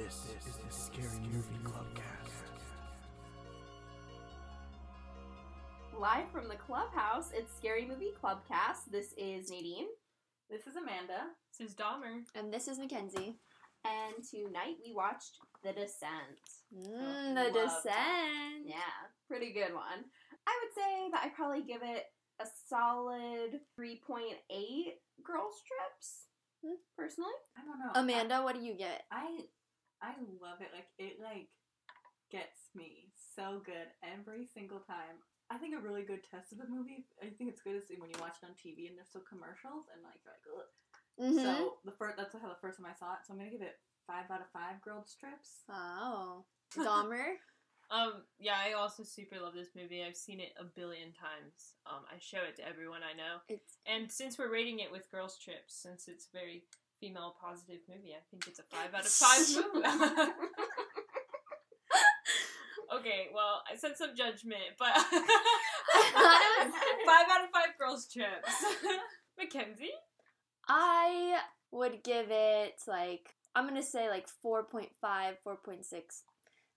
This is the Scary Movie Clubcast. Live from the clubhouse, it's Scary Movie Clubcast. This is Nadine. This is Amanda. This is Dahmer. And this is Mackenzie. And tonight we watched The Descent. Mm, loved the it. descent. Yeah, pretty good one. I would say that I probably give it a solid 3.8 girl strips, Hmm. personally. I don't know. Amanda, what do you get? I I love it. Like it like gets me so good every single time. I think a really good test of the movie. I think it's good is when you watch it on TV and there's still commercials and like you're like, Ugh. Mhm. so the first that's how the first time I saw it. So I'm gonna give it five out of five grilled strips. oh. Dahmer? Um, yeah, I also super love this movie. I've seen it a billion times. Um, I show it to everyone I know. It's And since we're rating it with girls trips, since it's very female positive movie, I think it's a five out of five movie. okay, well, I said some judgment, but thought it was- five out of five girls trips. Mackenzie? I would give it like I'm gonna say like 4.5, 4.6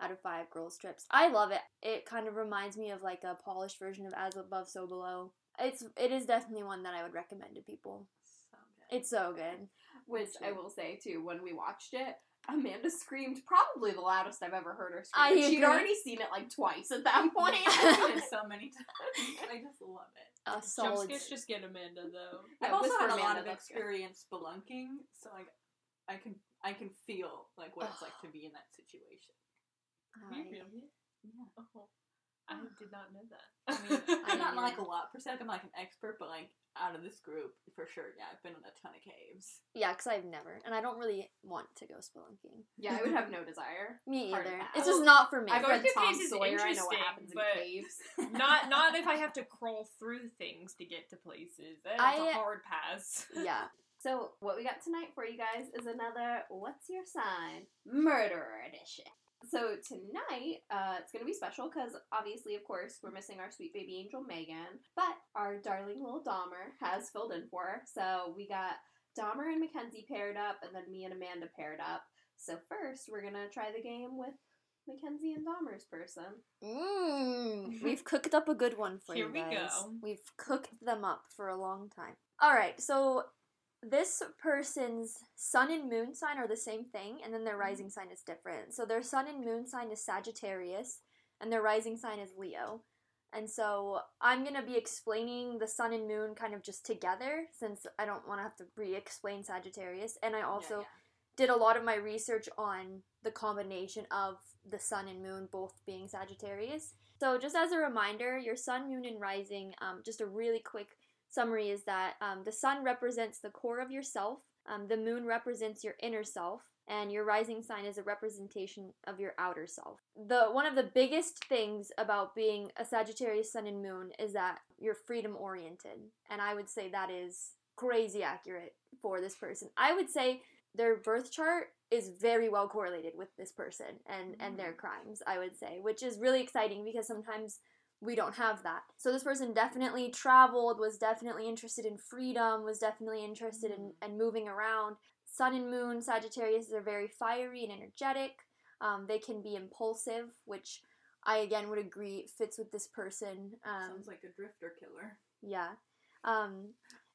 out of five girls' trips. I love it. It kind of reminds me of like a polished version of As Above, So Below. It's it is definitely one that I would recommend to people. So good. It's so good. Which I will say too, when we watched it, Amanda screamed probably the loudest I've ever heard her scream. I She'd agree. already seen it like twice at that point. I've seen it so many times. I just love it. A Jump solid. scares just get Amanda, though. Yeah, I've also Whisper had a lot Amanda, of that's good. experience spelunking, so like I can I can feel like what it's like to be in that situation. I-? Yeah. Oh, I did not know that. I mean, I'm not like a lot per se. I'm like an expert, but like out of this group, for sure, yeah, I've been in a ton of caves. Yeah, because I've never, and I don't really want to go spelunking. yeah, I would have no desire. Me either. pass. It's just not for me. I've Going read through Tom caves is Sawyer. I know what interesting, happens in but- caves. not not if I have to crawl through things to get to places. That's I- a hard pass. yeah. So, what we got tonight for you guys is another What's Your Sign? Murderer Edition. So, tonight, uh, it's going to be special because obviously, of course, we're missing our sweet baby angel Megan, but our darling little Dahmer has filled in for her. So, we got Dahmer and Mackenzie paired up, and then me and Amanda paired up. So, first, we're going to try the game with Mackenzie and Dahmer's person. Mmm. We've cooked up a good one for Here you we guys. go. We've cooked them up for a long time. All right, so this person's sun and moon sign are the same thing, and then their rising sign is different. So their sun and moon sign is Sagittarius, and their rising sign is Leo. And so I'm going to be explaining the sun and moon kind of just together since I don't want to have to re explain Sagittarius. And I also yeah. did a lot of my research on the combination of the sun and moon both being Sagittarius. So, just as a reminder, your sun, moon, and rising, um, just a really quick summary is that um, the sun represents the core of yourself, um, the moon represents your inner self, and your rising sign is a representation of your outer self. The one of the biggest things about being a Sagittarius sun and moon is that you're freedom oriented, and I would say that is crazy accurate for this person. I would say their birth chart is very well correlated with this person and and their crimes i would say which is really exciting because sometimes we don't have that so this person definitely traveled was definitely interested in freedom was definitely interested in, in moving around sun and moon sagittarius are very fiery and energetic um, they can be impulsive which i again would agree fits with this person um, Sounds like a drifter killer. yeah. Um,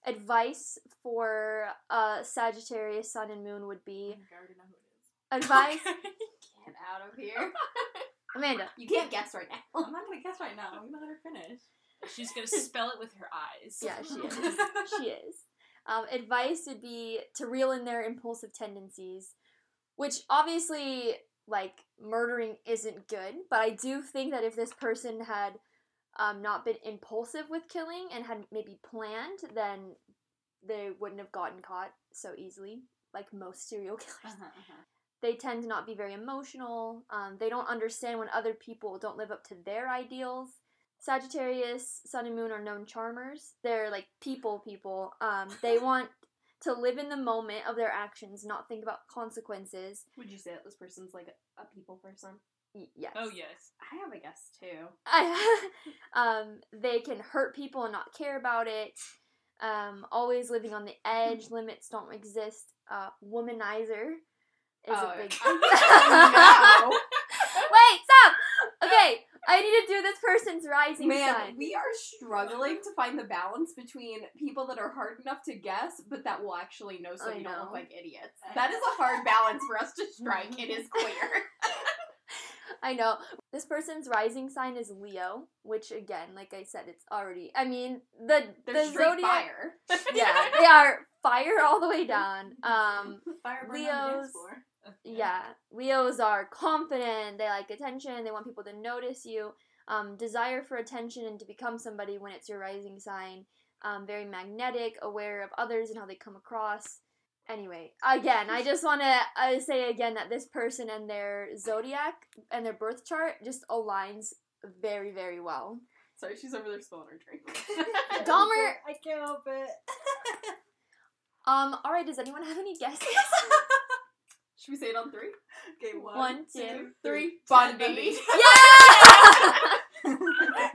advice for uh, Sagittarius Sun and Moon would be I already know who it is. advice. Get out of here. Amanda. You can't guess right now. I'm not gonna guess right now. We let her finish. She's gonna spell it with her eyes. Yeah, she is. She is. Um, advice would be to reel in their impulsive tendencies, which obviously, like, murdering isn't good, but I do think that if this person had um, not been impulsive with killing and had maybe planned, then they wouldn't have gotten caught so easily, like most serial killers. Uh-huh, uh-huh. They tend to not be very emotional. Um, they don't understand when other people don't live up to their ideals. Sagittarius, Sun and Moon are known charmers. They're like people people. Um, they want to live in the moment of their actions, not think about consequences. Would you say that this person's like a, a people person? Y- yes. Oh yes. I have a guess too. I, um, they can hurt people and not care about it. Um, always living on the edge. Limits don't exist. Uh, womanizer Oh, a big. no. Wait, stop. Okay, I need to do this person's rising Man, sign. we are struggling to find the balance between people that are hard enough to guess, but that will actually know so I we don't look like idiots. That is a hard balance for us to strike. It is clear. I know. This person's rising sign is Leo, which again, like I said, it's already. I mean, the They're the zodiac. fire. Yeah, they are fire all the way down. Um, Fire burn on the Leos- dance floor. yeah, Leos are confident. They like attention. They want people to notice you. Um, desire for attention and to become somebody when it's your rising sign. Um, very magnetic, aware of others and how they come across. Anyway, again, I just want to uh, say again that this person and their zodiac and their birth chart just aligns very, very well. Sorry, she's over there spilling her drink. Dahmer, I can't help it. um, all right, does anyone have any guesses? Should we say it on three? Okay, one, One, two, two, Three. Ted Bundy. yeah!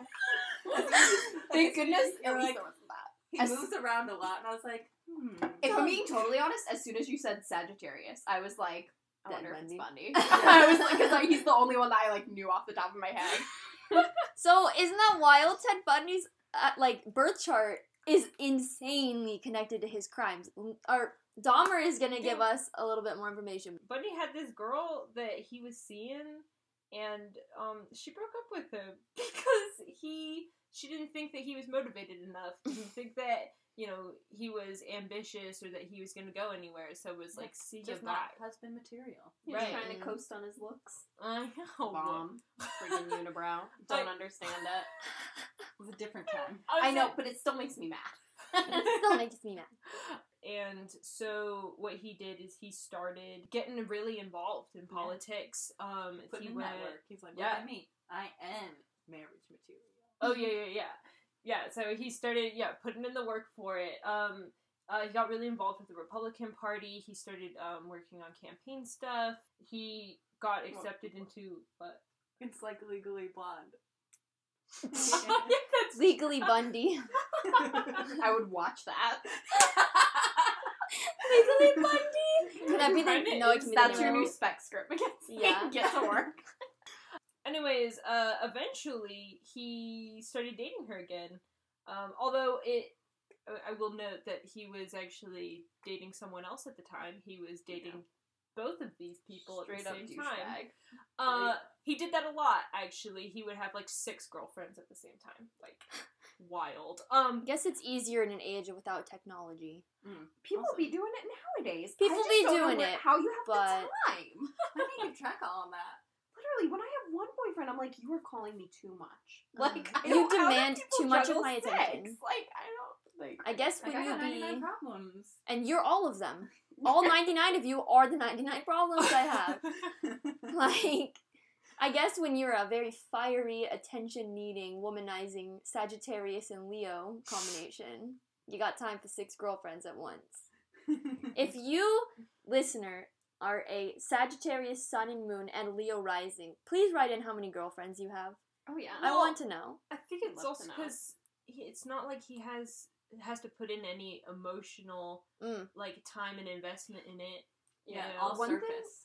Thank goodness. You're At least like- there wasn't that. He moves around a lot, and I was like, hmm. If I'm being totally honest, as soon as you said Sagittarius, I was like, I Ted wonder if it's Bundy. Bundy. I was like, because like, he's the only one that I like knew off the top of my head. So isn't that wild? Ted Bundy's uh, like birth chart is insanely connected to his crimes. Or Dahmer is gonna give us a little bit more information. Bundy had this girl that he was seeing, and um, she broke up with him because he she didn't think that he was motivated enough. Didn't think that you know he was ambitious or that he was going to go anywhere. So it was like, see Just bye. not husband material. He's Right. trying to coast on his looks. I know. Bomb. Freaking unibrow. Don't understand it. It was a different time. I know, but it still makes me mad. It still makes me mad. And so what he did is he started getting really involved in Yeah. politics. Um, Putting he in went, that work. He's like, Yeah. me. I am marriage material. Oh yeah, yeah, yeah, yeah. So he started, yeah, putting in the work for it. Um, uh, he got really involved with the Republican Party. He started um, working on campaign stuff. He got accepted into what? It's like legally blonde. yeah, that's Legally Bundy. I would watch that. Legally Bundy. Can that be Kinda the no? It is. can be That's the your new spec script. Against Yeah. Get to work. Anyways, uh, eventually he started dating her again. Um, although it, I- I will note that he was actually dating someone else at the time. He was dating both of these people Straight at the same time. douchebag. Uh, he did that a lot. Actually, he would have like six girlfriends at the same time. Like wild. Um, guess it's easier in an age without technology. People Awesome. be doing it nowadays. People I just be don't doing where- it, How you have but- the time? How do you keep track of all that? Literally, when I have one boyfriend, I'm like, you are calling me too much. Mm. Like, I You don't, how do demand too much of juggle my sex? attention. Like, I don't like. I guess Like, when I you got be problems. and you're all of them. All 99 of you are the 99 problems I have. like I guess when you're a very fiery, attention-needing, womanizing Sagittarius and Leo combination, you got time for six girlfriends at once. If you, listener, are a Sagittarius Sun and Moon and Leo rising, please write in how many girlfriends you have. Oh yeah. I Well- want to know. I think I'd it's also because it's not like he has has to put in any emotional Mm. like time and investment in it. You Yeah, know? all one thing,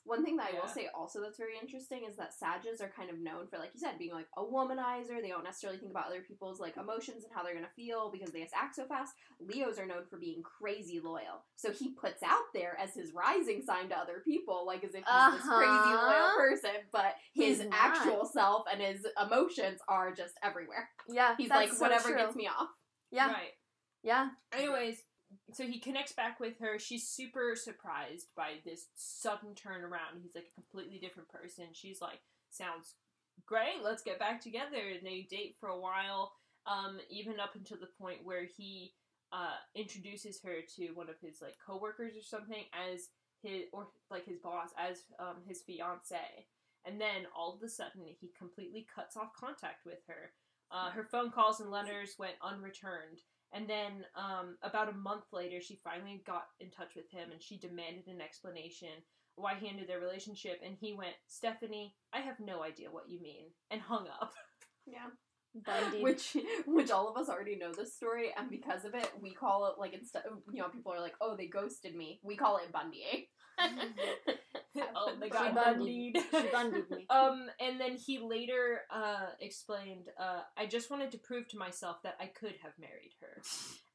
one thing that I will say also that's very interesting is that Sages are kind of known for, like you said, being like a womanizer. They don't necessarily think about other people's like emotions and how they're gonna feel because they just act so fast. Leos are known for being crazy loyal, so he puts out there as his rising sign to other people, like as if he's this crazy loyal Uh-huh. person, but his He's not. actual self and his emotions are just everywhere. Yeah, He's like so whatever true. gets me off. Yeah, Right. yeah. Anyways, so he connects back with her. She's super surprised by this sudden turnaround. He's like a completely different person. She's like, sounds great. Let's get back together. And they date for a while, um, even up until the point where he uh, introduces her to one of his like coworkers or something as his or like his boss as um, his fiance. And then all of a sudden, he completely cuts off contact with her. Uh, her phone calls and letters went unreturned. And then um, about a month later, she finally got in touch with him and she demanded an explanation why he ended their relationship. And he went, Stephanie, I have no idea what you mean, and hung up. Yeah. Bundy. Which, which all of us already know this story, and because of it, we call it like instead. You know, people are like, "Oh, they ghosted me." We call it Bundy. oh, they got bundied. bundied. She bundied me. Um, and then he later uh, explained, uh, I just wanted to prove to myself that I could have married her.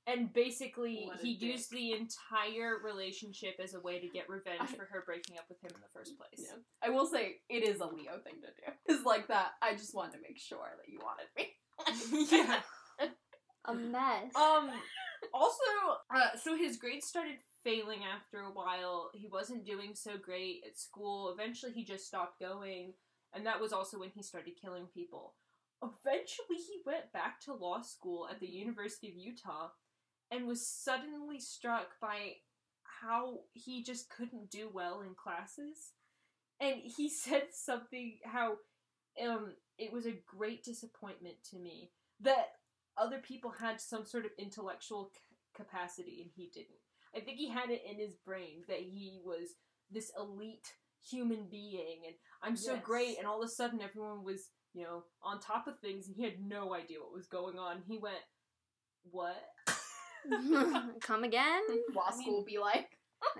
And basically, he dick. used the entire relationship as a way to get revenge for her breaking up with him in the first place. Yeah. I will say it is a Leo thing to do. It's like that. I just wanted to make sure that you wanted me. yeah. A mess. Um. Also, uh, so his grades started failing after a while. He wasn't doing so great at school. Eventually, he just stopped going, and that was also when he started killing people. Eventually, he went back to law school at the University of Utah, and was suddenly struck by how he just couldn't do well in classes. And he said something how um it was a great disappointment to me that other people had some sort of intellectual c- capacity and he didn't. I think he had it in his brain that he was this elite human being and I'm so Yes. great and all of a sudden everyone was, you know, on top of things and he had no idea what was going on. He went, "What?" Come again? Law I mean- school be like.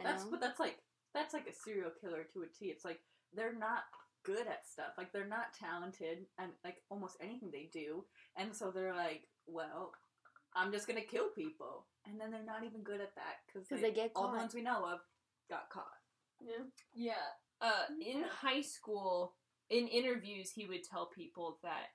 That's know. but that's like that's like a serial killer to a T. It's like they're not good at stuff. Like they're not talented and like almost anything they do. And so they're like, well, I'm just gonna kill people. And then they're not even good at that because they get all the ones we know of got caught. Yeah. Yeah. Uh, in high school, in interviews, he would tell people that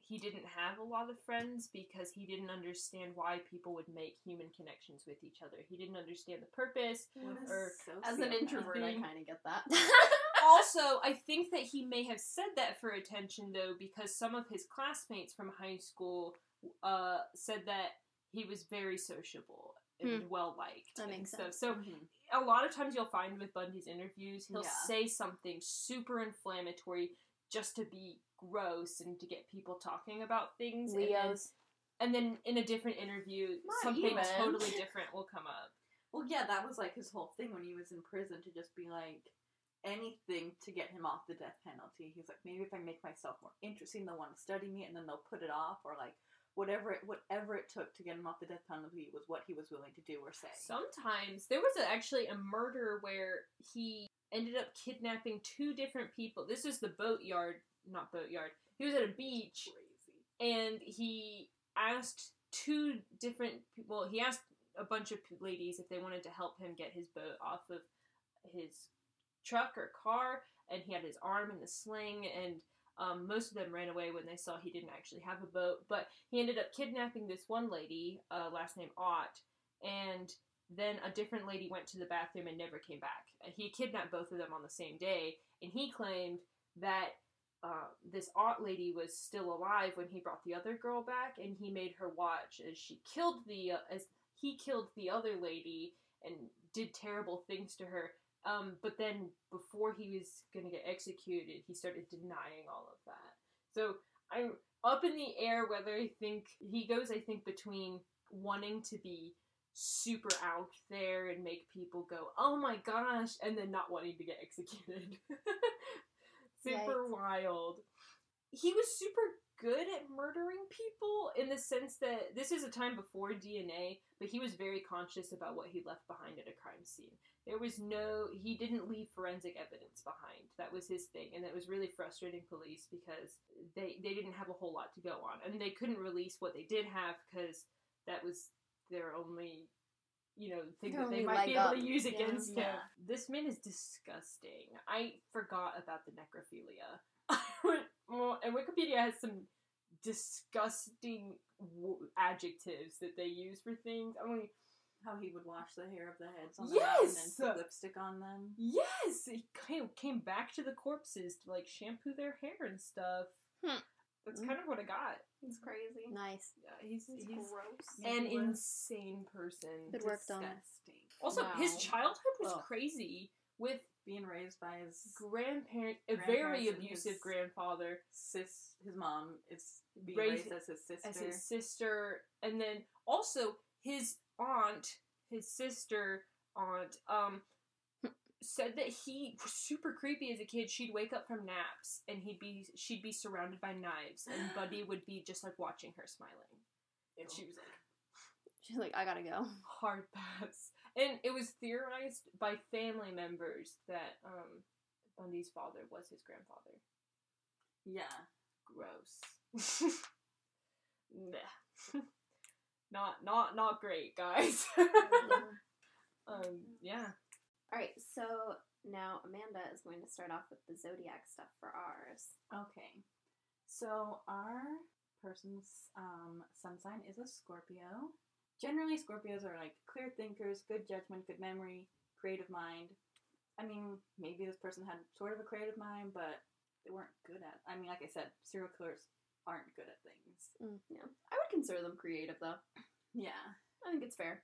he didn't have a lot of friends because he didn't understand why people would make human connections with each other. He didn't understand the purpose. Or As an sociopath. introvert, I kind of get that. also, I think that he may have said that for attention, though, because some of his classmates from high school uh, said that he was very sociable and well liked. That and makes stuff. sense. So Mhm. a lot of times you'll find with Bundy's interviews, he'll Yeah. say something super inflammatory just to be gross and to get people talking about things. and then- Leos. And then, in a different interview, Not something even. totally different will come up. Well, yeah, that was like his whole thing when he was in prison to just be like anything to get him off the death penalty. He's like, maybe if I make myself more interesting, they'll want to study me, and then they'll put it off, or like whatever it, whatever it took to get him off the death penalty was what he was willing to do or say. Sometimes there was a, actually a murder where he ended up kidnapping two different people. This is the boatyard, not boatyard. He was at a beach Crazy. and he asked two different people. he asked a bunch of ladies if they wanted to help him get his boat off of his truck or car and he had his arm in the sling and um, most of them ran away when they saw he didn't actually have a boat but he ended up kidnapping this one lady uh, last name ott and then a different lady went to the bathroom and never came back he kidnapped both of them on the same day and he claimed that uh, this Ott lady was still alive when he brought the other girl back, and he made her watch as she killed the uh, as he killed the other lady and did terrible things to her. Um, but then before he was gonna get executed, he started denying all of that. So I'm up in the air whether I think he goes. I think between wanting to be super out there and make people go, "Oh my gosh," and then not wanting to get executed. super wild. He was super good at murdering people in the sense that this is a time before DNA, but he was very conscious about what he left behind at a crime scene. There was no, he didn't leave forensic evidence behind. That was his thing, and that was really frustrating police because they they didn't have a whole lot to go on, and they couldn't release what they did have because that was their only, you know, thing Their that they might be able up. to use Yeah. against him. Yeah. This man is disgusting. I forgot about the necrophilia. I went, and Wikipedia has some disgusting adjectives that they use for things. I mean, How he would wash the hair of the heads on the mountain and Yes! put lipstick on them. yes, he came, came back to the corpses to like shampoo their hair and stuff. Hmm. That's kind of what I got. He's crazy. Nice. Yeah, he's It's he's gross. an He insane person. Good work, Dahmer. Disgusting. Also, his childhood was Ugh. crazy with Being raised by his grandparent, a very abusive his- grandfather. sis, his mom is being Raised raised, as his sister. as his sister, and then also his aunt, his sister aunt, um, said that he was super creepy as a kid. She'd wake up from naps and he'd be she'd be surrounded by knives, and Bundy would be just like watching her smiling, and she was like She's like, I gotta go. hard pass. And it was theorized by family members that um, Bundy's father was his grandfather. Yeah. Gross. Nah. not not not great, guys. um, yeah. All right, so now Amanda is going to start off with the zodiac stuff for ours. Okay. So our person's um, sun sign is a Scorpio. Generally, Scorpios are like clear thinkers, good judgment, good memory, creative mind. I mean, maybe this person had sort of a creative mind, but they weren't good at. I mean, like I said, serial killers aren't good at things. Yeah, I would consider them creative though. Yeah, I think it's fair.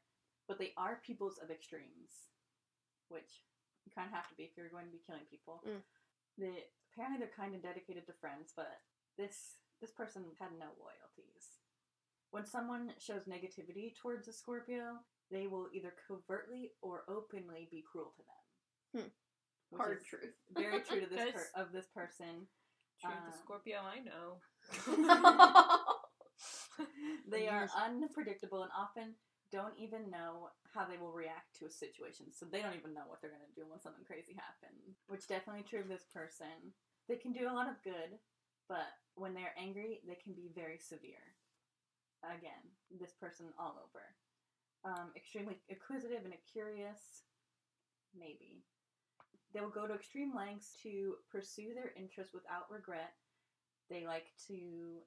but they are peoples of extremes, which you kind of have to be if you're going to be killing people. Mm. They apparently they're kind of dedicated to friends, but this this person had no loyalties. When someone shows negativity towards a Scorpio, they will either covertly or openly be cruel to them. Hmm. Hard truth. Very true to this per- of this person. True, Uh, the Scorpio I know. they are unpredictable and often don't even know how they will react to a situation. So they don't even know what they're going to do when something crazy happens. Which definitely true of this person. They can do a lot of good, but when they're angry, they can be very severe. Again, this person all over. Um, extremely acquisitive and curious, maybe. They will go to extreme lengths to pursue their interests without regret. They like to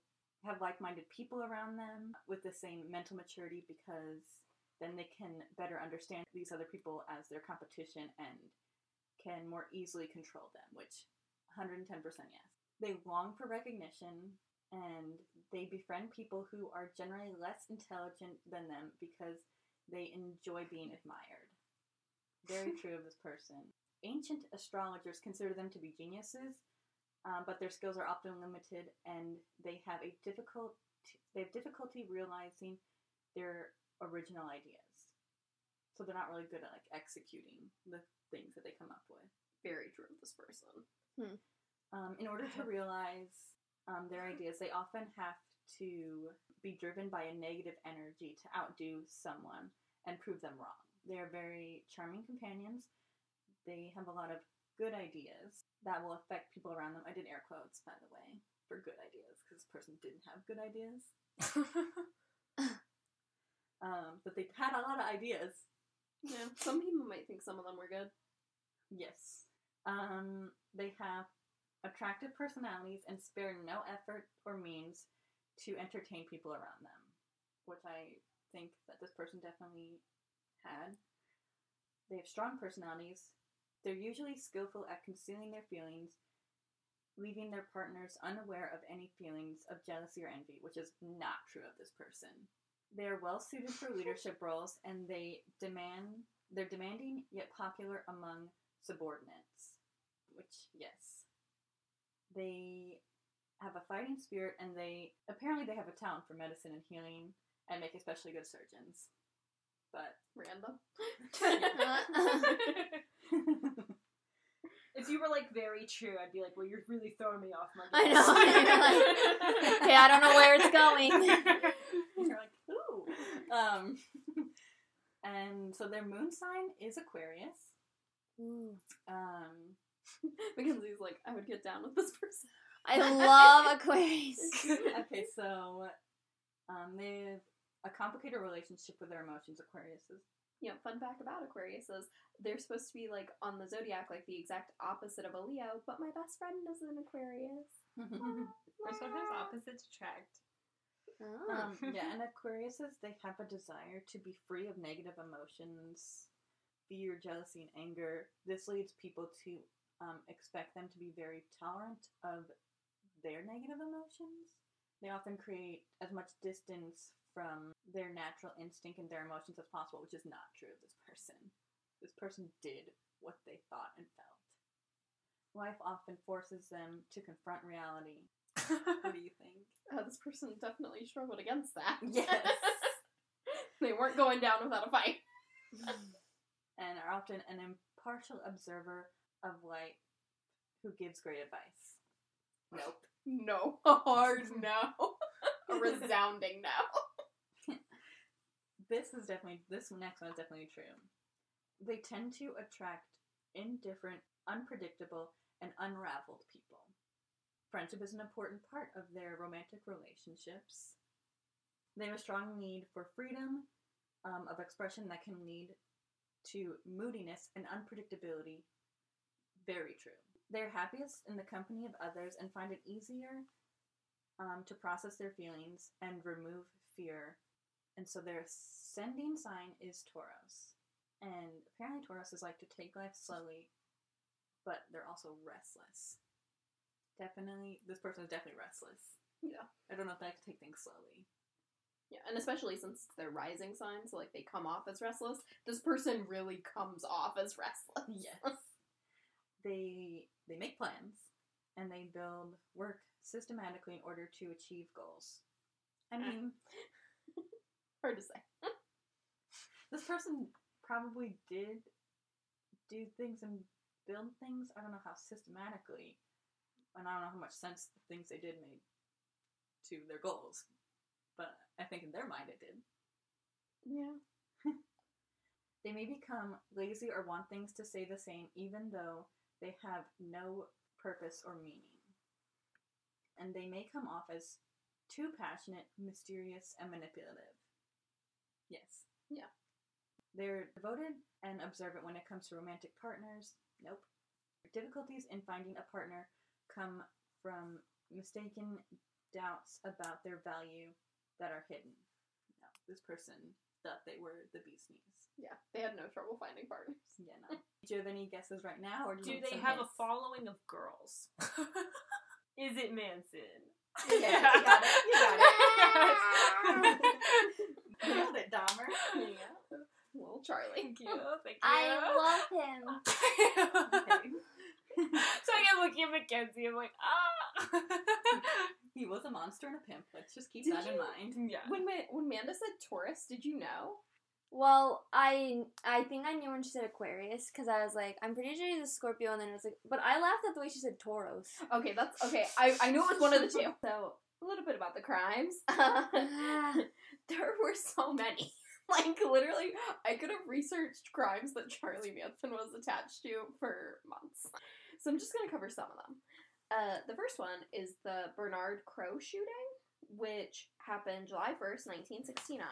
have like minded people around them with the same mental maturity because then they can better understand these other people as their competition and can more easily control them, which 110% yes. They long for recognition and they befriend people who are generally less intelligent than them because they enjoy being admired. Very true of this person. Ancient astrologers consider them to be geniuses, um, but their skills are often limited, and they have a difficult they have difficulty realizing their original ideas. So they're not really good at like executing the things that they come up with. Very true of this person. Um, in order to realize um, their ideas, they often have to be driven by a negative energy to outdo someone and prove them wrong. They are very charming companions. They have a lot of good ideas that will affect people around them. I did air quotes, by the way, for good ideas, because this person didn't have good ideas. Um, but they had a lot of ideas. Yeah, some people might think some of them were good. Yes. Um, they have attractive personalities and spare no effort or means to entertain people around them, which I think that this person definitely had. They have strong personalities. They're usually skillful at concealing their feelings, leaving their partners unaware of any feelings of jealousy or envy, which is not true of this person. They are well suited for leadership roles and they demand they're demanding yet popular among subordinates. Which yes. They have a fighting spirit and they apparently they have a talent for medicine and healing and make especially good surgeons. But Random. if you were like very true, I'd be like, well, you're really throwing me off my. I game." know, okay, I don't know where it's going. you're like, ooh. Um and so their moon sign is Aquarius. Ooh. Um Mackenzie's like, I would get down with this person. I love Aquarius. okay, so um, they have a complicated relationship with their emotions, Aquariuses. You know, fun fact about Aquarius is they're supposed to be like on the zodiac, like the exact opposite of a Leo, but my best friend is an Aquarius. Or sometimes opposites attract. Oh. um, yeah, and Aquariuses, they have a desire to be free of negative emotions, fear, jealousy, and anger. This leads people to um, expect them to be very tolerant of their negative emotions. They often create as much distance from their natural instinct and their emotions as possible, which is not true of this person. This person did what they thought and felt. Life often forces them to confront reality. What do you think? Uh, this person definitely struggled against that. Yes. they weren't going down without a fight. and are often an impartial observer of life who gives great advice. Nope. No. A hard no. a resounding no. This is definitely this next one is definitely true. they tend to attract indifferent, unpredictable, and unraveled people. Friendship is an important part of their romantic relationships. They have a strong need for freedom um, of expression that can lead to moodiness and unpredictability. Very true. They're happiest in the company of others and find it easier um, to process their feelings and remove fear. And so their sending sign is Taurus. And apparently, Tauruses like to take life slowly, but they're also restless. Definitely, this person is definitely restless. Yeah. I don't know if they like to take things slowly. Yeah, and especially since their rising sign, so like they come off as restless. This person really comes off as restless. Yes. they they make plans and they build work systematically in order to achieve goals. I Uh. mean, Hard to say. this person probably did do things and build things. I don't know how systematically, and I don't know how much sense the things they did made to their goals. But I think in their mind it did. Yeah. They may become lazy or want things to stay the same, even though they have no purpose or meaning. And they may come off as too passionate, mysterious, and manipulative. Yes. Yeah. They're devoted and observant when it comes to romantic partners. Nope. Difficulties in finding a partner come from mistaken doubts about their value that are hidden. No, this person thought they were the bee's knees. Yeah. They had no trouble finding partners. Yeah, no. Do you have any guesses right now, or do, Do you they some have a following of girls? Is it Manson? Yeah, you got it. You got it. Nailed it, Dahmer. yeah. Little Charlie. Thank you. Thank you. I love him. So I get looking at Mackenzie. I'm like, ah. He was a monster and a pimp. Let's just keep Did that in mind. yeah. When Ma- when Manda said Taurus, did you know? Well, I I think I knew when she said Aquarius because I was like, I'm pretty sure he's a Scorpio, and then it was like, but I laughed at the way she said Tauros. Okay, that's okay. I, I knew it was one of the two. So a little bit about the crimes. there were so many. Like literally, I could have researched crimes that Charlie Manson was attached to for months. So I'm just gonna cover some of them. Uh, the first one is the Bernard Crowe shooting, which happened July 1st, 1969.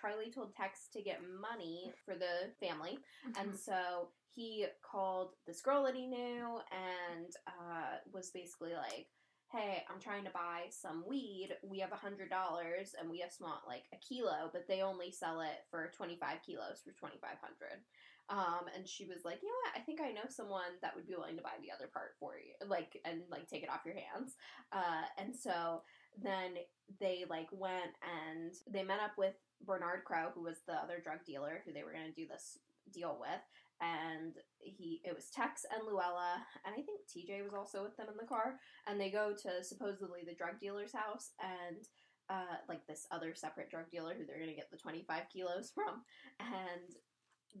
Charlie told Tex to get money for the family, and so he called this girl that he knew and uh, was basically like, "Hey, I'm trying to buy some weed. We have a hundred dollars, and we just want like a kilo, but they only sell it for 25 kilos for 2,500." Um, and she was like, "You know what? I think I know someone that would be willing to buy the other part for you, like, and like take it off your hands." Uh, and so then they like went and they met up with Bernard Crowe, who was the other drug dealer who they were going to do this deal with, and he it was Tex and Luella, and I think TJ was also with them in the car, and they go to supposedly the drug dealer's house and. Uh, like this other separate drug dealer who they're gonna get the 25 kilos from, and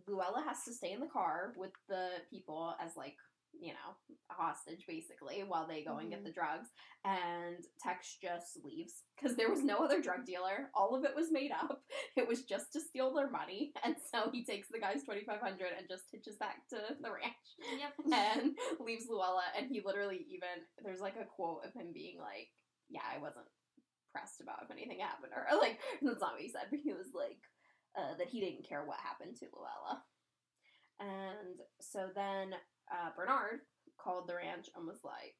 Luella has to stay in the car with the people as like you know a hostage basically while they go and get the drugs. And Tex just leaves because there was no other drug dealer. All of it was made up. It was just to steal their money. And so he takes the guy's 2500 and just hitches back to the ranch. Yep. and leaves Luella. And he literally even there's like a quote of him being like yeah I wasn't pressed about if anything happened or like that's not what he said but he was like uh, that he didn't care what happened to Luella. And so then uh, Bernard called the ranch and was like,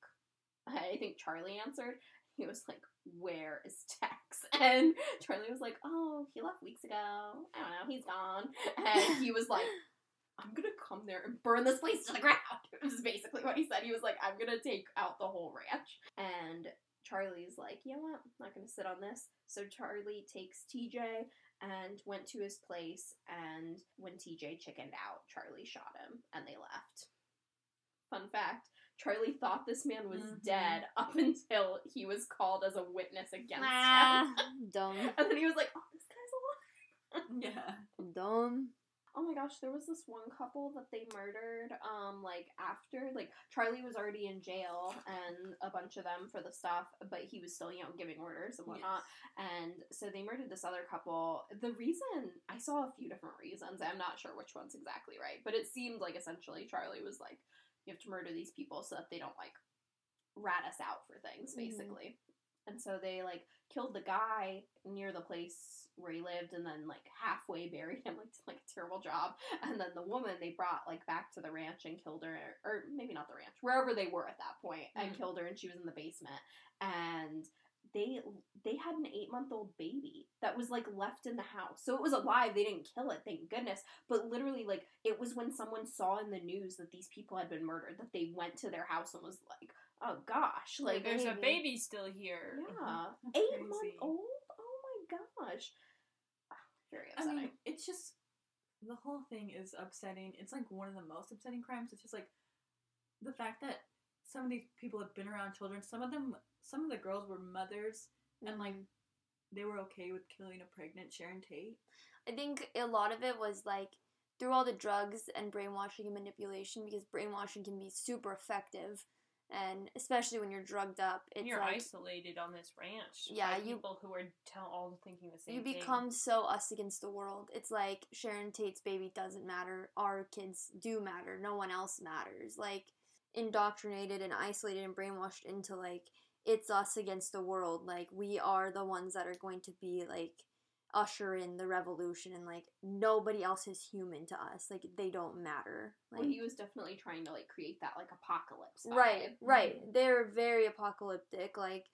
I think Charlie answered. He was like, Where is Tex? And Charlie was like, Oh, he left weeks ago. I don't know, he's gone. And he was like, I'm gonna come there and burn this place to the ground. It was basically what he said. He was like, I'm gonna take out the whole ranch. And Charlie's like, you know what? I'm not gonna sit on this. So Charlie takes TJ and went to his place. And when TJ chickened out, Charlie shot him and they left. Fun fact Charlie thought this man was Mhm. dead up until he was called as a witness against Ah, him. dumb, And then he was like, oh, this guy's alive. Yeah. dumb. Oh my gosh, there was this one couple that they murdered. Um, like after, like Charlie was already in jail and a bunch of them for the stuff, but he was still, you know, giving orders and whatnot. And so they murdered this other couple. The reason I saw a few different reasons. I'm not sure which one's exactly right, but it seemed like essentially Charlie was like, you have to murder these people so that they don't like rat us out for things, Mhm. basically. And so they like killed the guy near the place where he lived, and then like halfway buried him, like like a terrible job. And then the woman they brought like back to the ranch and killed her, or maybe not the ranch, wherever they were at that point, and Mhm. killed her, and she was in the basement. And they they had an eight month old baby that was like left in the house, so it was alive. They didn't kill it, thank goodness. But literally, like it was when someone saw in the news that these people had been murdered that they went to their house and was like, "Oh gosh, like there's a baby. still here. yeah, That's eight crazy. month old. Oh my gosh, Ah, very I mean, it's just the whole thing is upsetting. It's like one of the most upsetting crimes. It's just like the fact that some of these people have been around children. Some of them, some of the girls were mothers, and like Mhm. they were okay with killing a pregnant Sharon Tate. I think a lot of it was like through all the drugs and brainwashing and manipulation because brainwashing can be super effective and especially when you're drugged up it's And you're like isolated on this ranch. Yeah, by you- people who are tell all thinking the same you thing. become so us against the world it's like sharon tate's baby doesn't matter our kids do matter no one else matters like indoctrinated and isolated and brainwashed into like it's us against the world like we are the ones that are going to be like usher in the revolution and like nobody else is human to us like they don't matter like well, he was definitely trying to like create that like apocalypse. right vibe. right mm-hmm. they're very apocalyptic like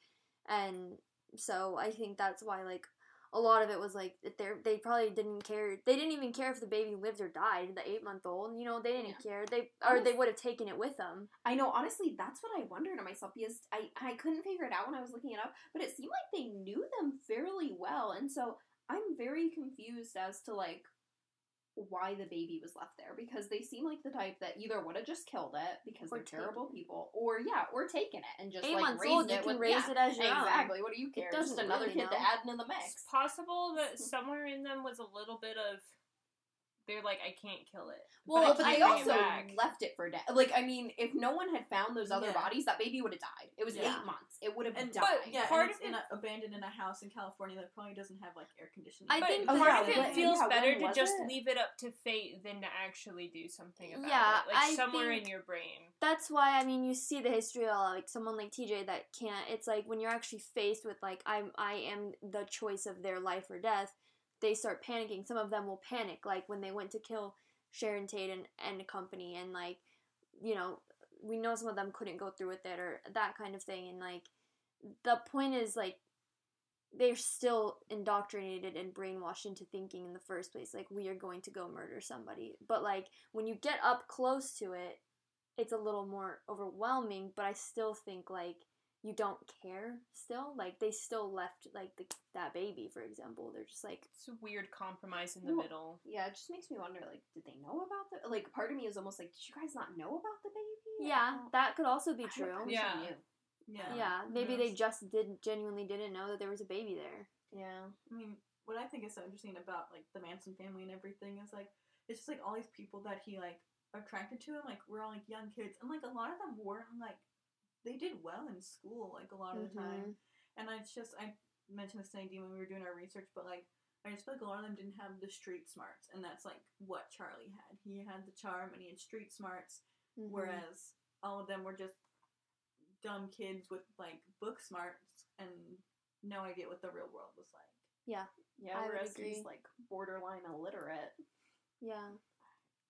and so i think that's why like a lot of it was like they they probably didn't care they didn't even care if the baby lived or died the eight month old you know they didn't care they or they would have taken it with them I know. Honestly, that's what I wondered to myself because I I couldn't figure it out when I was looking it up, but it seemed like they knew them fairly well, and so I'm very confused as to like why the baby was left there because they seem like the type that either would have just killed it because Or they're terrible it. people, or yeah, or taken it and just eight like months raised old you it can with raise yeah, it as your own exactly. What do you care? Just another really kid to know. add into the It's mix. possible that somewhere in them was a little bit of they're like, I can't kill it. Well, I but they bring it also left it for dead. Like, I mean, if no one had found those other Yeah. bodies, that baby would have died. It was Yeah. eight months. It would have And died. but yeah, Part and it's of in it- a, abandoned in a house in California that probably doesn't have like air conditioning. I think Oh, part yeah, of it feels yeah, better to just it? leave it up to fate than to actually do something about Yeah, it. Like I somewhere think- in your brain. that's why I mean you see the history of like someone like TJ that can't it's like when you're actually faced with like I'm I am the choice of their life or death, they start panicking. Some of them will panic like when they went to kill Sharon Tate and, and company and like you know, we know some of them couldn't go through with it or that kind of thing and like the point is like they're still indoctrinated and brainwashed into thinking in the first place like we are going to go murder somebody. But like when you get up close to it, it's a little more overwhelming, but I still think like you don't care still. Like they still left like the, that baby, for example. They're just like It's a weird compromise in the Well, middle. yeah, it just makes me wonder. Like, did they know about the? Like, part of me is almost like, did you guys not know about the baby? yeah, that could also be true. Yeah. yeah, Yeah, maybe they just did genuinely didn't know that there was a baby there. Yeah. I mean, what I think is so interesting about like the Manson family and everything is like it's just like all these people that he like attracted to him. Like we're all like young kids, and like a lot of them weren't like they did well in school like a lot of the time. And I just I mentioned this to Nadine when we were doing our research, but like I just feel like a lot of them didn't have the street smarts, and that's like what Charlie had. He had the charm and he had street smarts, Mhm. whereas all of them were just dumb kids with like book smarts and no idea what the real world was like. Yeah. yeah. I would whereas agree. he's like borderline illiterate. yeah.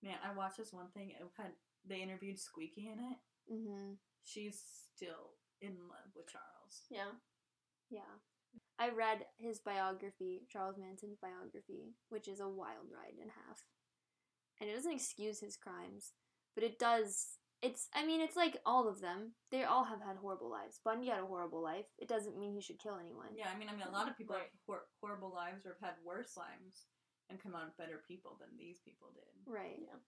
Man, I watched this one thing. It had they interviewed Squeaky in it. hmm She's still in love with Charles. Yeah. Yeah. I read his biography, Charles Manson's biography, which is a wild ride and a half. And it doesn't excuse his crimes, but it does. It's, I mean, it's like all of them. They all have had horrible lives. Bundy had a horrible life. It doesn't mean he should kill anyone. Yeah, I mean, I mean, a lot of people Right. have hor- horrible lives or have had worse lives and come out better people than these people did. Right. Yeah.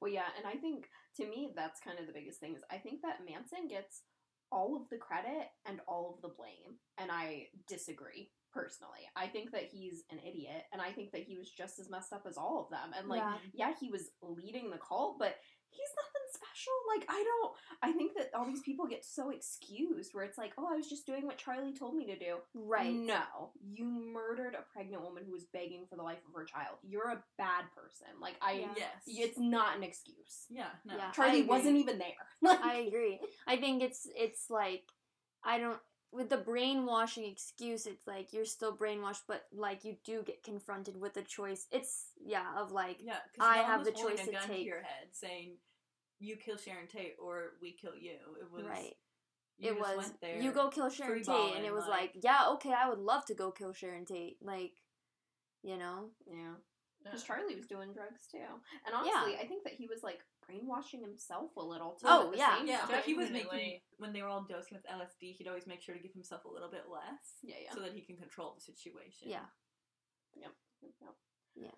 Well, yeah, and I think to me that's kind of the biggest thing is I think that Manson gets all of the credit and all of the blame, and I disagree. personally. I think that he's an idiot, and I think that he was just as messed up as all of them. And like, Yeah. yeah, he was leading the cult, but he's nothing special. Like, I don't. I think that all these people get so excused, where it's like, oh, I was just doing what Charlie told me to do. Right. No, you murdered a pregnant woman who was begging for the life of her child. You're a bad person. Like, I. Yeah. Yes. It's not an excuse. yeah. No. Yeah. Charlie wasn't even there. Like, I agree. I think it's it's like I don't with the brainwashing excuse. It's like you're still brainwashed, but like you do get confronted with a choice. It's yeah of like Yeah. 'cause I no one have was the holding choice a to gun to your head saying, "You kill Sharon Tate or we kill you." It was right. You it just was went there. you go kill Sharon Tate, and it was like- like, yeah, okay, I would love to go kill Sharon Tate. Like, you know, yeah. Because Charlie was doing drugs too. And honestly, I think that he was like brainwashing himself a little too. Oh, yeah. Yeah, time. but he was making when they were all dosing with LSD. He'd always make sure to give himself a little bit less, Yeah, yeah. so that he can control the situation. yeah, Yep. yeah.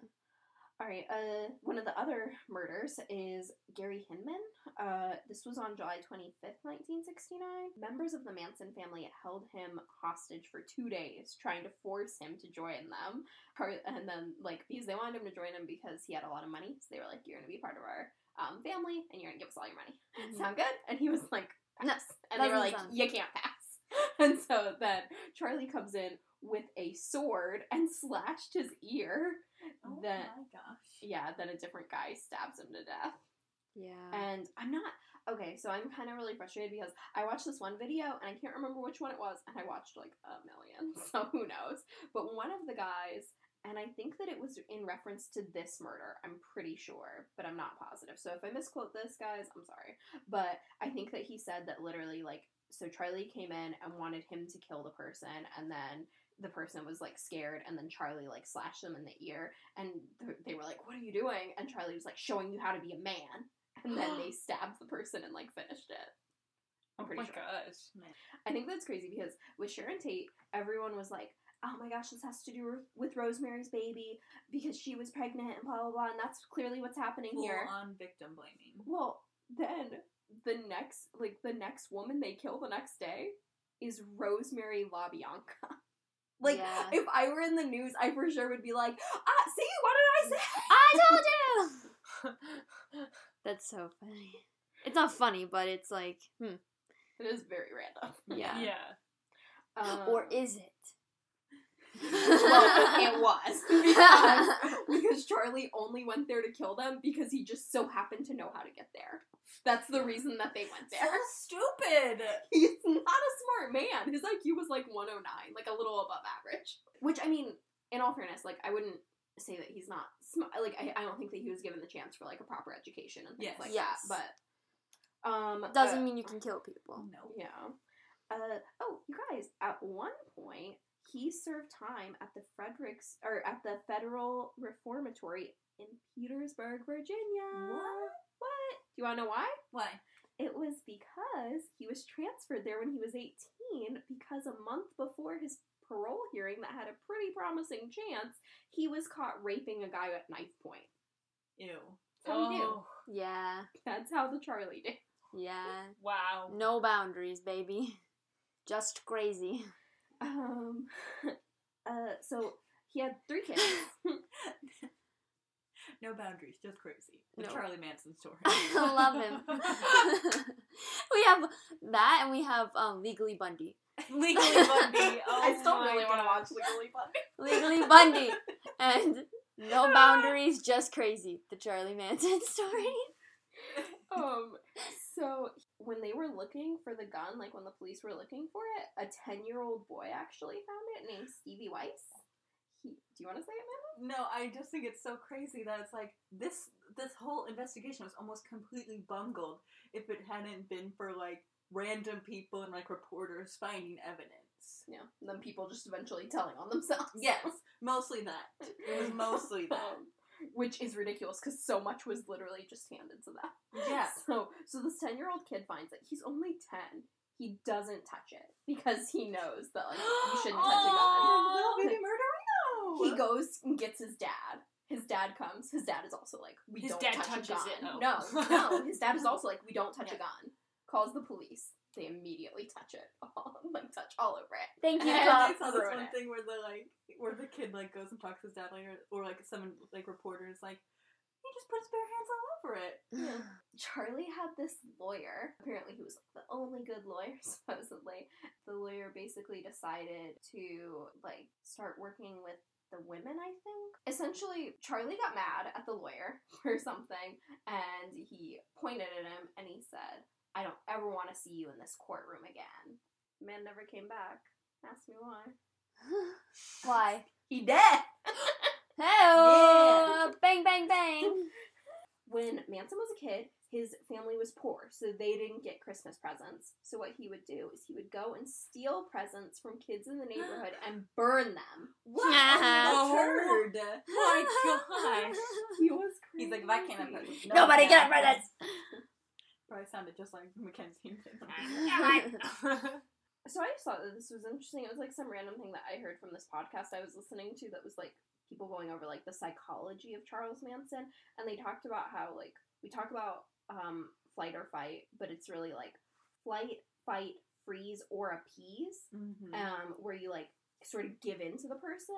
All right. Uh, one of the other murders is Gary Hinman. Uh, this was on July 25th, 1969. Members of the Manson family held him hostage for two days, trying to force him to join them. And then, like, because they wanted him to join them because he had a lot of money, so they were like, "You're gonna be part of our um, family, and you're gonna give us all your money." Mhm. Sound good? And he was like, No, pass. and they were like, you can't pass. And so then Charlie comes in with a sword and slashed his ear. Oh Then, my gosh. yeah, then a different guy stabs him to death. yeah. And I'm not okay, so I'm kind of really frustrated because I watched this one video and I can't remember which one it was, and I watched like a million, so who knows? But one of the guys, and I think that it was in reference to this murder, I'm pretty sure, but I'm not positive. So if I misquote this, guys, I'm sorry. But I think that he said that literally, like, so Charlie came in and wanted him to kill the person, and then the person was like scared, and then Charlie like slashed them in the ear, and th- they were like, "What are you doing?" And Charlie was like, "Showing you how to be a man." And then they stabbed the person and like finished it. I'm oh pretty my sure. gosh. I think that's crazy because with Sharon Tate, everyone was like, "Oh my gosh, this has to do with Rosemary's Baby because she was pregnant and blah blah blah," and that's clearly what's happening Full here. on victim blaming. Well, then the next, like the next woman they kill the next day is Rosemary LaBianca. Like, Yeah. if I were in the news, I for sure would be like, "Ah, see, what did I say?" I told you. That's so funny. It's not funny, but it's like, hmm. It is very random. Yeah. yeah. Um, or is it? well, it was because, because Charlie only went there to kill them because he just so happened to know how to get there. That's the reason that they went there. So stupid. He's not a smart man. His IQ was like 109, like a little above average. Which I mean, in all fairness, like I wouldn't say that he's not smart. Like I, I don't think that he was given the chance for like a proper education and things Yes. like Yes. that. But um, Doesn't uh, mean you can kill people. No. yeah. Uh, oh, you guys, at one point, he served time at the Fredericks, or at the Federal Reformatory in Petersburg, Virginia. What? What? Do you want to know why? Why? It was because he was transferred there when he was 18, because a month before his parole hearing that had a pretty promising chance, he was caught raping a guy at knife point. Ew. That's how he do. Oh, Yeah, That's how the Charlie did. yeah. wow. No boundaries, baby. Just crazy. Um, uh, so he had three kids. No boundaries, just crazy. The No. Charlie Manson story. I love him. we have that, and we have um, Legally Bundy. Legally Bundy. Oh I still my really want to watch Legally Bundy. Legally Bundy, and no boundaries, just crazy. The Charlie Manson story. Um, so when they were looking for the gun, like when the police were looking for it, a ten-year-old boy actually found it named Stevie Weiss. He, do you want to say it, man? No, I just think it's so crazy that it's like this this whole investigation was almost completely bungled if it hadn't been for like random people and like reporters finding evidence. Yeah. And then people just eventually telling on themselves. Yes, mostly that. It was mostly that. Um, which is ridiculous because so much was literally just handed to them. Yeah. So, so this ten-year-old kid finds it. He's only ten. He doesn't touch it because he knows that like you shouldn't touch a gun. Oh, little baby murderino. He goes and gets his dad. His dad comes. His dad is also like, we His don't dad touch touches a gun. it, oh. No, no. His dad is also like, we don't touch Yeah. a gun. Calls the police. they immediately touch it, all, like touch all over it. Thank you, And I saw this one it. thing where the like where the kid like goes and talks to his dad later, or like someone like reporter is like he just put his bare hands all over it. Charlie had this lawyer. Apparently, he was like the only good lawyer, supposedly. The lawyer basically decided to like start working with the women, I think. Essentially, Charlie got mad at the lawyer or something and he pointed at him and he said, I don't ever want to see you in this courtroom again. Man never came back. Ask me why. Why? He dead! Hey, bang, bang, bang. when Manson was a kid, his family was poor, so they didn't get Christmas presents. So what he would do is he would go and steal presents from kids in the neighborhood and burn them. What Oh. a turd! My gosh. He was crazy. He's like, if I can't have presents, no Nobody one get can have presents. Probably sounded just like Mackenzie. So I just thought that this was interesting. It was like some random thing that I heard from this podcast I was listening to that was like people going over like the psychology of Charles Manson, and they talked about how like we talk about um, flight or fight, but it's really like flight, fight, freeze, or appease. mm-hmm. um, where you like sort of give in to the person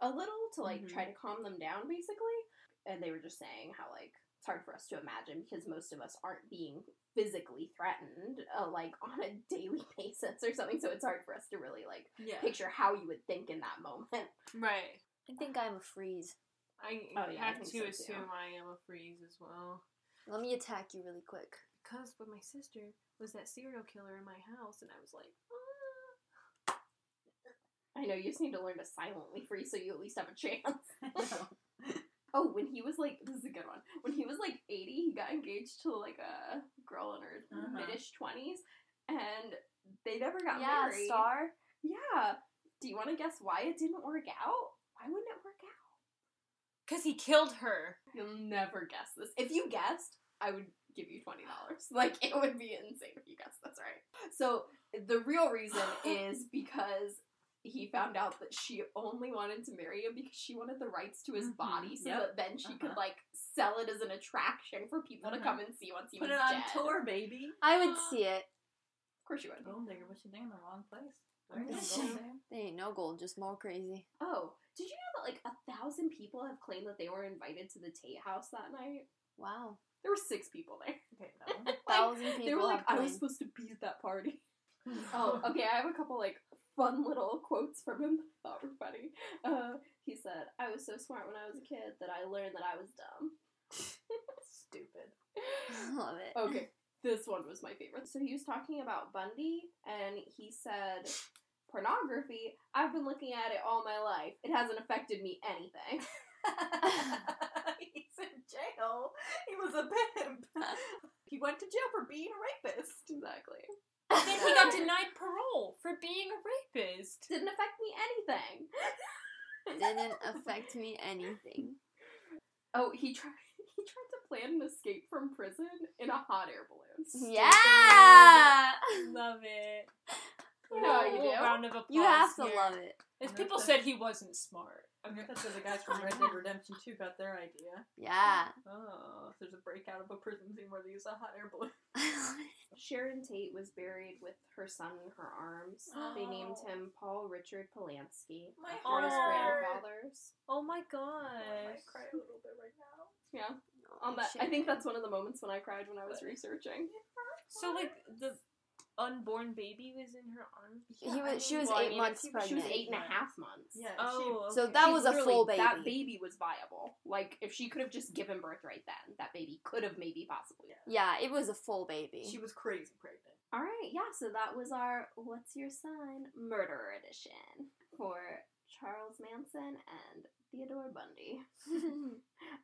a little to like Mhm. try to calm them down, basically. And they were just saying how like it's hard for us to imagine because most of us aren't being physically threatened uh, like on a daily basis or something. So it's hard for us to really like yeah. picture how you would think in that moment. right. I think I'm a freeze. I Oh, yeah, have think to so, too. assume I am a freeze as well. Let me attack you really quick. Because when my sister was that serial killer in my house, and I was like, ah. I know you just need to learn to silently freeze so you at least have a chance. Oh, when he was like, this is a good one. When he was like 80, he got engaged to like a girl in her Uh-huh. mid-ish 20s, and they never got yeah, married. star. Yeah. Do you want to guess why it didn't work out? Why wouldn't it work out? Because he killed her. You'll never guess this. If you guessed, I would give you $20. Like, it would be insane if you guessed that's right. So, the real reason is because he found out that she only wanted to marry him because she wanted the rights to his Mhm. body so Yep. that then she could, Uh-huh. like, sell it as an attraction for people to Uh-huh. come and see once he Put was it on tour, baby. I would see it. Of course you would. Gold digger, but she's in the wrong place. There There you you go. go. They ain't no gold, just more crazy. Oh, did you know that, like, a thousand people have claimed that they were invited to the Tate House that night? Wow. There were six people there. Okay, no. Like, Thousand people. They were like, I was supposed to be at that party. Oh, okay. I have a couple like fun little quotes from him that I thought were funny. Uh, he said, "I was so smart when I was a kid that I learned that I was dumb." Stupid. I love it. Okay, this one was my favorite. So he was talking about Bundy, and he said, "Pornography. I've been looking at it all my life. It hasn't affected me anything." He's in jail. He was a pimp. he went to jail for being a rapist. exactly. Then he got denied parole for being a rapist. Didn't affect me anything. Didn't affect me anything. Oh, he tried. He tried to plan an escape from prison in a hot air balloon. Yeah! Love it. You know how you do. Round of applause You have to here. love it. As people said he wasn't smart. I mean, that's where the guys from Red Dead Redemption 2 got their idea. Yeah. Oh, if there's a breakout of a prison scene where they use a hot air balloon. Sharon Tate was buried with her son in her arms. They named him Paul Richard Polanski My after his heart. grandfathers. Oh my oh, I gosh. might cry a little bit right now. Yeah, on that. I think that's one of the moments when I cried when I was researching. So like the unborn baby was in her arms. He Yeah, I was, she was well, I eight mean, months She pregnant. was eight and a half months. Yeah. Oh, So okay. that She was a full baby. That baby was viable. Like if she could have just given birth right then, that baby could have maybe possibly. Yeah, yeah. it was a full baby. She was crazy pregnant. All right, yeah. So that was our "What's Your Sign" murder edition for Charles Manson and Theodore Bundy.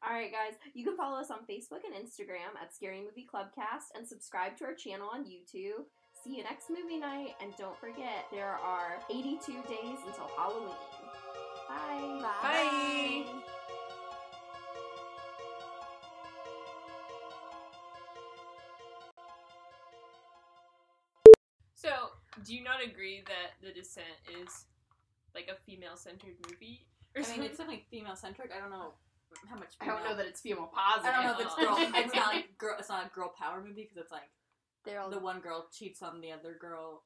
All right, guys, you can follow us on Facebook and Instagram at Scary Movie Clubcast and subscribe to our channel on YouTube. See you next movie night, and don't forget there are 82 days until Halloween. Bye. Bye. So, do you not agree that The Descent is like a female-centered movie? Or I mean, it's something? definitely female centric. I don't know how much. I don't know that it's female positive. I don't know if it's girl. It's not like girl. It's not a girl power movie because it's like They're all the one girl cheats on the other girl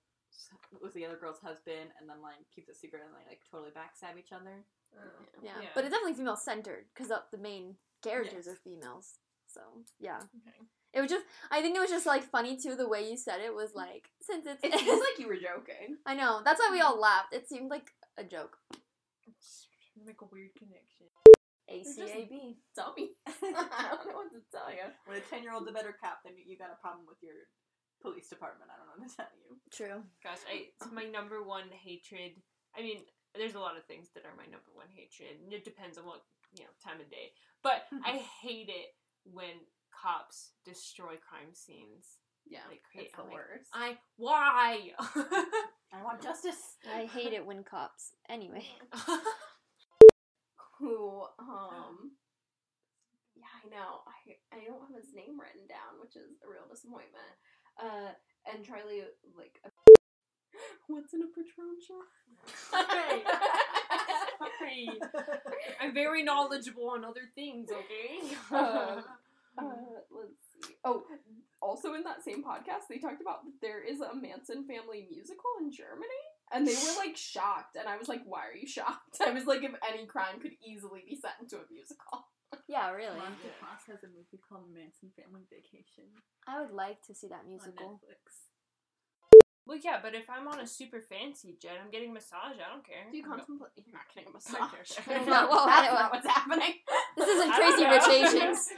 with the other girl's husband, and then like keeps it secret, and they like totally backstab each other. Oh. yeah. Yeah. But it's definitely female centered because the main characters Yes. are females. So yeah, Okay. it was just. I think it was just like funny too. The way you said it was like since it's. It seems like you were joking. I know. That's why we all laughed. It seemed like a joke. Just trying to make a weird connection. ACAB. Tell me. I don't know what to tell you. When a ten year old's a better cop, then you got a problem with your police department. I don't know what to tell you. True. Gosh, I, it's my number one hatred. I mean, there's a lot of things that are my number one hatred. and It depends on what you know time of day. But I hate it when cops destroy crime scenes. Yeah, Like, it's I'm the like, worst. I why? I want justice. I hate it when cops. Anyway. Who, um, yeah, I know. I I don't have his name written down, which is a real disappointment. Uh, and Charlie, like, what's in a Patron shot? Sorry. Sorry. I'm very knowledgeable on other things. Okay. Um, Uh, let's see. Oh, also in that same podcast, they talked about there is a Manson family musical in Germany, and they were like shocked. And I was like, "Why are you shocked?" I was like, "If any crime could easily be set into a musical." Yeah, really. Monica Foss has a movie called Manson Family Vacation I would like to see that on musical. Netflix. well, yeah, but if I'm on a super fancy jet, I'm getting massage. I don't care. Do you I'm go- contemplate? You're not getting a massage. okay. That's not Well, that's I- not what's happening. This isn't Crazy know. Rich Asians.